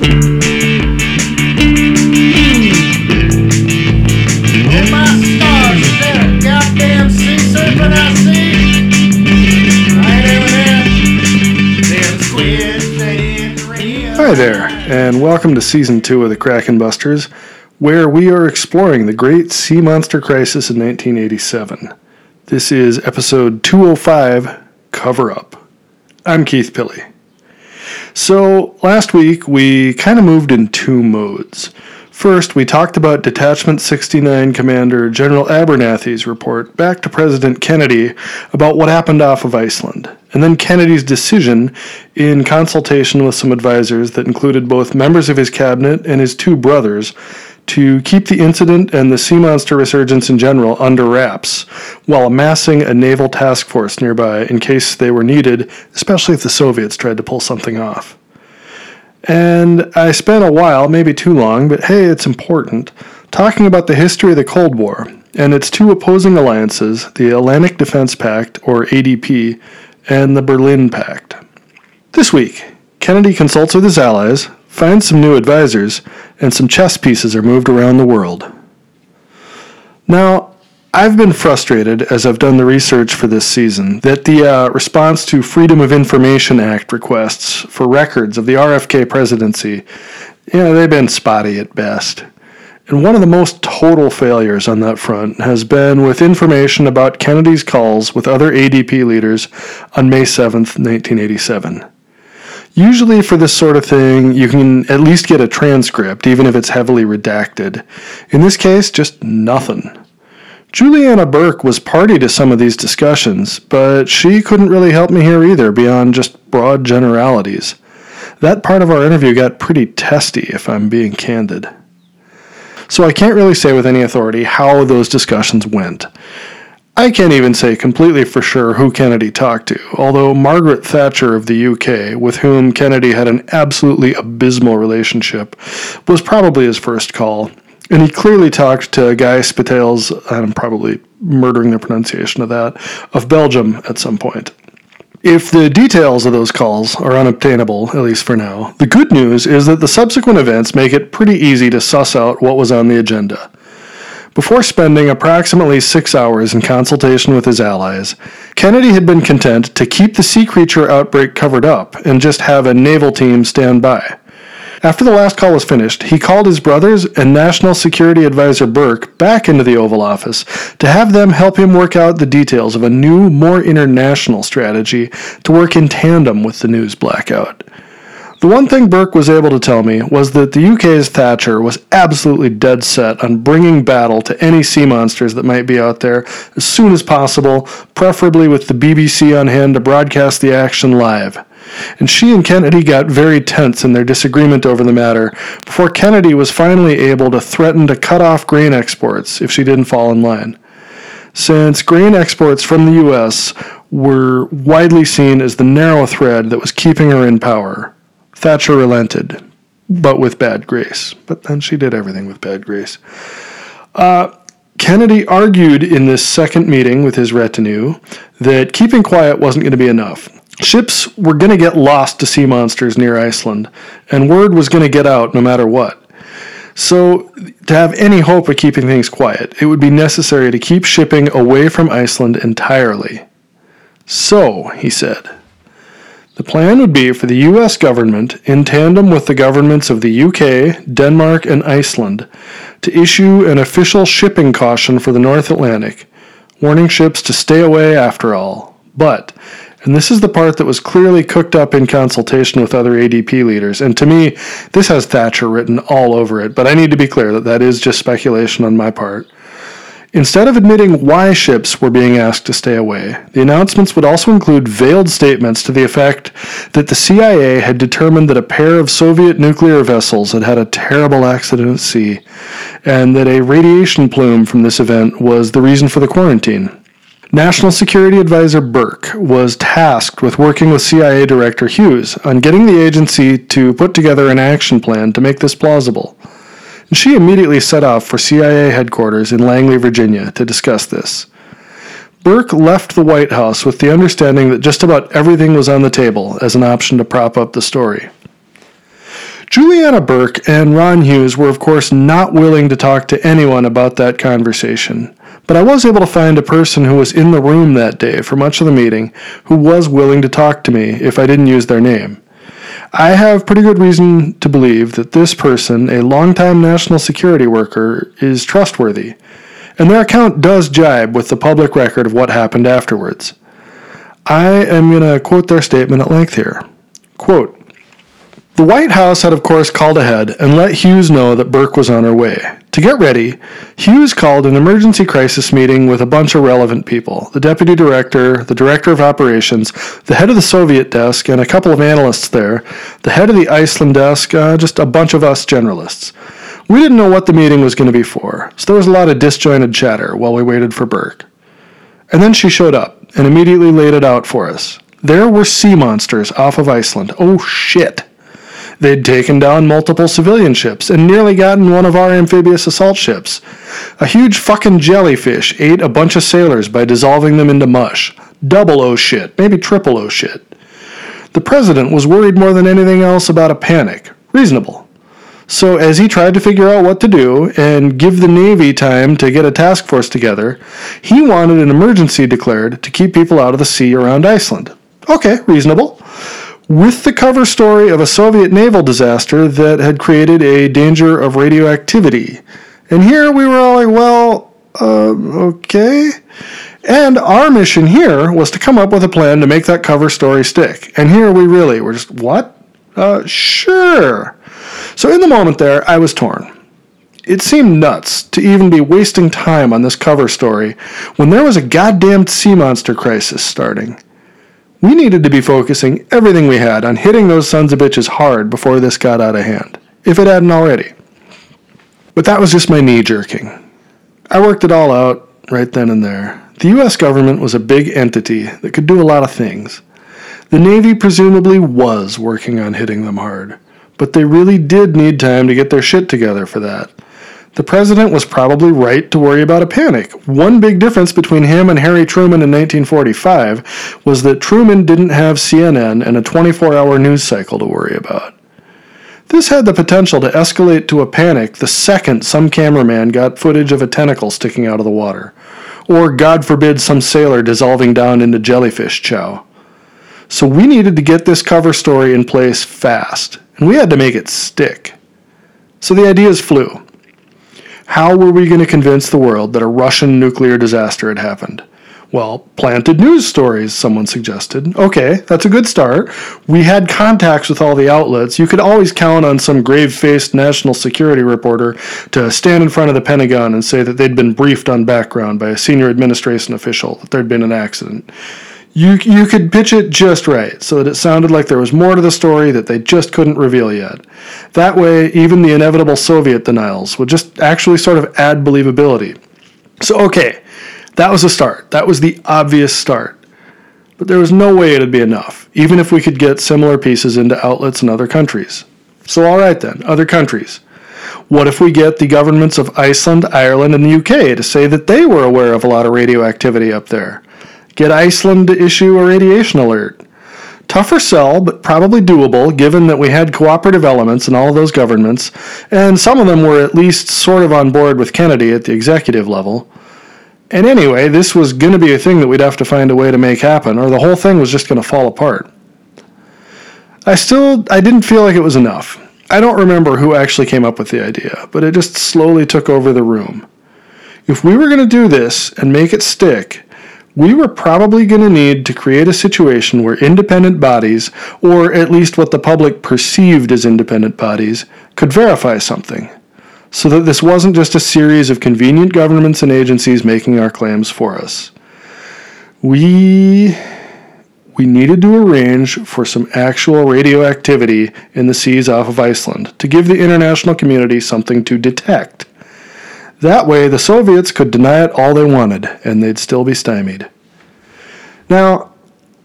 Hi there, and welcome to season two of the Kraken Busters, where we are exploring the great sea monster crisis in 1987. This is episode 205 Cover Up. I'm Keith Pilley. So, last week we kind of moved in two modes. First, we talked about Detachment 69 Commander General Abernathy's report back to President Kennedy about what happened off of Iceland, and then Kennedy's decision in consultation with some advisors that included both members of his cabinet and his two brothers to keep the incident and the sea monster resurgence in general under wraps while amassing a naval task force nearby in case they were needed, especially if the Soviets tried to pull something off. And I spent a while, maybe too long, but hey, it's important, talking about the history of the Cold War and its two opposing alliances, the Atlantic Defense Pact, or ADP, and the Berlin Pact. This week, Kennedy consults with his allies, finds some new advisors, and some chess pieces are moved around the world. Now, I've been frustrated as I've done the research for this season that the uh, response to Freedom of Information Act requests for records of the RFK presidency, you know, they've been spotty at best. And one of the most total failures on that front has been with information about Kennedy's calls with other ADP leaders on May 7th, 1987. Usually, for this sort of thing, you can at least get a transcript, even if it's heavily redacted. In this case, just nothing. Juliana Burke was party to some of these discussions, but she couldn't really help me here either beyond just broad generalities. That part of our interview got pretty testy, if I'm being candid. So I can't really say with any authority how those discussions went. I can't even say completely for sure who Kennedy talked to, although Margaret Thatcher of the UK, with whom Kennedy had an absolutely abysmal relationship, was probably his first call. And he clearly talked to Guy Spitaels, I'm probably murdering the pronunciation of that, of Belgium at some point. If the details of those calls are unobtainable, at least for now, the good news is that the subsequent events make it pretty easy to suss out what was on the agenda. Before spending approximately six hours in consultation with his allies, Kennedy had been content to keep the sea creature outbreak covered up and just have a naval team stand by. After the last call was finished, he called his brothers and National Security Advisor Burke back into the Oval Office to have them help him work out the details of a new, more international strategy to work in tandem with the news blackout. The one thing Burke was able to tell me was that the UK's Thatcher was absolutely dead set on bringing battle to any sea monsters that might be out there as soon as possible, preferably with the BBC on hand to broadcast the action live. And she and Kennedy got very tense in their disagreement over the matter before Kennedy was finally able to threaten to cut off grain exports if she didn't fall in line. Since grain exports from the U.S. were widely seen as the narrow thread that was keeping her in power, Thatcher relented, but with bad grace. But then she did everything with bad grace. Uh, Kennedy argued in this second meeting with his retinue that keeping quiet wasn't going to be enough. Ships were going to get lost to sea monsters near Iceland, and word was going to get out no matter what. So, to have any hope of keeping things quiet, it would be necessary to keep shipping away from Iceland entirely. So, he said, the plan would be for the U.S. government, in tandem with the governments of the UK, Denmark, and Iceland, to issue an official shipping caution for the North Atlantic, warning ships to stay away after all. But, and this is the part that was clearly cooked up in consultation with other ADP leaders, and to me, this has Thatcher written all over it, but I need to be clear that that is just speculation on my part. Instead of admitting why ships were being asked to stay away, the announcements would also include veiled statements to the effect that the CIA had determined that a pair of Soviet nuclear vessels had had a terrible accident at sea, and that a radiation plume from this event was the reason for the quarantine. National Security Advisor Burke was tasked with working with CIA Director Hughes on getting the agency to put together an action plan to make this plausible. And she immediately set off for CIA headquarters in Langley, Virginia to discuss this. Burke left the White House with the understanding that just about everything was on the table as an option to prop up the story. Juliana Burke and Ron Hughes were, of course, not willing to talk to anyone about that conversation, but I was able to find a person who was in the room that day for much of the meeting who was willing to talk to me if I didn't use their name. I have pretty good reason to believe that this person, a longtime national security worker, is trustworthy, and their account does jibe with the public record of what happened afterwards. I am going to quote their statement at length here. Quote, the White House had, of course, called ahead and let Hughes know that Burke was on her way. To get ready, Hughes called an emergency crisis meeting with a bunch of relevant people the deputy director, the director of operations, the head of the Soviet desk, and a couple of analysts there, the head of the Iceland desk, uh, just a bunch of us generalists. We didn't know what the meeting was going to be for, so there was a lot of disjointed chatter while we waited for Burke. And then she showed up and immediately laid it out for us. There were sea monsters off of Iceland. Oh shit! They'd taken down multiple civilian ships and nearly gotten one of our amphibious assault ships. A huge fucking jellyfish ate a bunch of sailors by dissolving them into mush. Double O shit, maybe triple O shit. The president was worried more than anything else about a panic. Reasonable. So, as he tried to figure out what to do and give the Navy time to get a task force together, he wanted an emergency declared to keep people out of the sea around Iceland. Okay, reasonable with the cover story of a Soviet naval disaster that had created a danger of radioactivity. And here we were all like, well, uh, okay. And our mission here was to come up with a plan to make that cover story stick. And here we really were just, what? Uh, sure. So in the moment there, I was torn. It seemed nuts to even be wasting time on this cover story when there was a goddamn sea monster crisis starting. We needed to be focusing everything we had on hitting those sons of bitches hard before this got out of hand, if it hadn't already. But that was just my knee jerking. I worked it all out right then and there. The US government was a big entity that could do a lot of things. The Navy presumably was working on hitting them hard, but they really did need time to get their shit together for that. The president was probably right to worry about a panic. One big difference between him and Harry Truman in 1945 was that Truman didn't have CNN and a 24 hour news cycle to worry about. This had the potential to escalate to a panic the second some cameraman got footage of a tentacle sticking out of the water, or, God forbid, some sailor dissolving down into jellyfish chow. So we needed to get this cover story in place fast, and we had to make it stick. So the ideas flew. How were we going to convince the world that a Russian nuclear disaster had happened? Well, planted news stories, someone suggested. Okay, that's a good start. We had contacts with all the outlets. You could always count on some grave faced national security reporter to stand in front of the Pentagon and say that they'd been briefed on background by a senior administration official that there'd been an accident you you could pitch it just right so that it sounded like there was more to the story that they just couldn't reveal yet. That way, even the inevitable Soviet denials would just actually sort of add believability. So okay, that was a start. That was the obvious start. But there was no way it'd be enough, even if we could get similar pieces into outlets in other countries. So all right then, other countries. What if we get the governments of Iceland, Ireland, and the UK to say that they were aware of a lot of radioactivity up there? Get Iceland to issue a radiation alert. Tougher sell, but probably doable given that we had cooperative elements in all of those governments, and some of them were at least sort of on board with Kennedy at the executive level. And anyway, this was going to be a thing that we'd have to find a way to make happen, or the whole thing was just going to fall apart. I still I didn't feel like it was enough. I don't remember who actually came up with the idea, but it just slowly took over the room. If we were going to do this and make it stick, we were probably going to need to create a situation where independent bodies, or at least what the public perceived as independent bodies, could verify something. So that this wasn't just a series of convenient governments and agencies making our claims for us. We we needed to arrange for some actual radioactivity in the seas off of Iceland to give the international community something to detect. That way, the Soviets could deny it all they wanted, and they'd still be stymied. Now,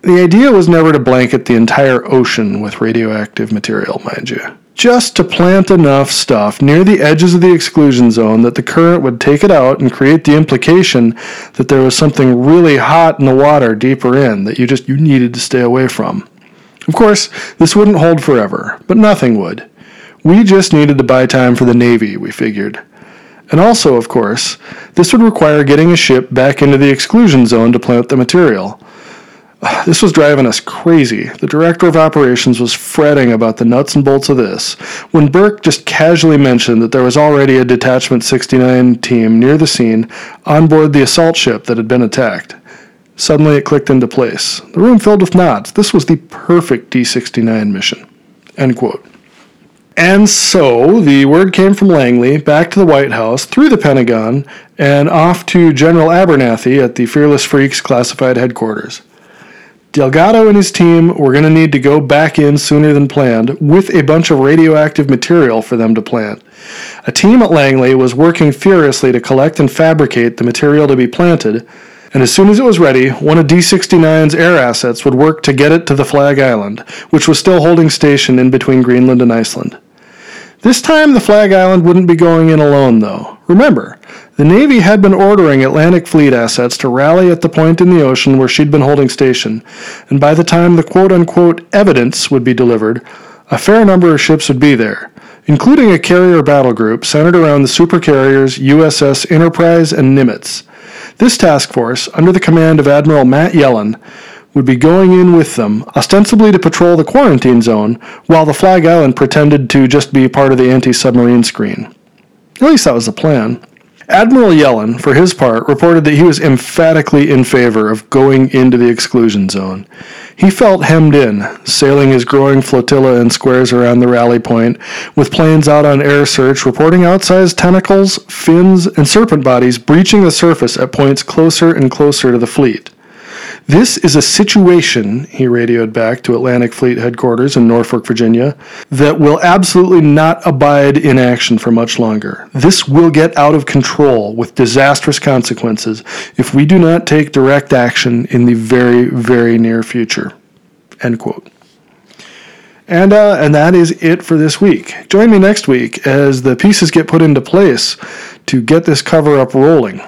the idea was never to blanket the entire ocean with radioactive material, mind you. Just to plant enough stuff near the edges of the exclusion zone that the current would take it out and create the implication that there was something really hot in the water deeper in that you just you needed to stay away from. Of course, this wouldn't hold forever, but nothing would. We just needed to buy time for the Navy, we figured. And also, of course, this would require getting a ship back into the exclusion zone to plant the material. This was driving us crazy. The director of operations was fretting about the nuts and bolts of this when Burke just casually mentioned that there was already a Detachment 69 team near the scene on board the assault ship that had been attacked. Suddenly it clicked into place. The room filled with nods. This was the perfect D 69 mission. End quote. And so the word came from Langley back to the White House, through the Pentagon, and off to General Abernathy at the Fearless Freaks classified headquarters. Delgado and his team were going to need to go back in sooner than planned with a bunch of radioactive material for them to plant. A team at Langley was working furiously to collect and fabricate the material to be planted, and as soon as it was ready, one of D 69's air assets would work to get it to the Flag Island, which was still holding station in between Greenland and Iceland. This time, the Flag Island wouldn't be going in alone, though. Remember, the Navy had been ordering Atlantic Fleet assets to rally at the point in the ocean where she'd been holding station, and by the time the quote unquote evidence would be delivered, a fair number of ships would be there, including a carrier battle group centered around the supercarriers USS Enterprise and Nimitz. This task force, under the command of Admiral Matt Yellen, would be going in with them, ostensibly to patrol the quarantine zone, while the Flag Island pretended to just be part of the anti submarine screen. At least that was the plan. Admiral Yellen, for his part, reported that he was emphatically in favor of going into the exclusion zone. He felt hemmed in, sailing his growing flotilla in squares around the rally point, with planes out on air search reporting outsized tentacles, fins, and serpent bodies breaching the surface at points closer and closer to the fleet. This is a situation, he radioed back to Atlantic Fleet headquarters in Norfolk, Virginia, that will absolutely not abide in action for much longer. This will get out of control with disastrous consequences if we do not take direct action in the very, very near future. End quote. And, uh, and that is it for this week. Join me next week as the pieces get put into place to get this cover up rolling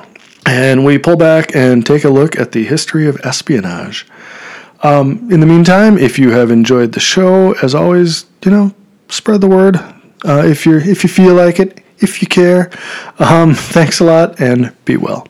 and we pull back and take a look at the history of espionage. Um, in the meantime, if you have enjoyed the show, as always, you know, spread the word uh, if you if you feel like it, if you care. Um, thanks a lot, and be well.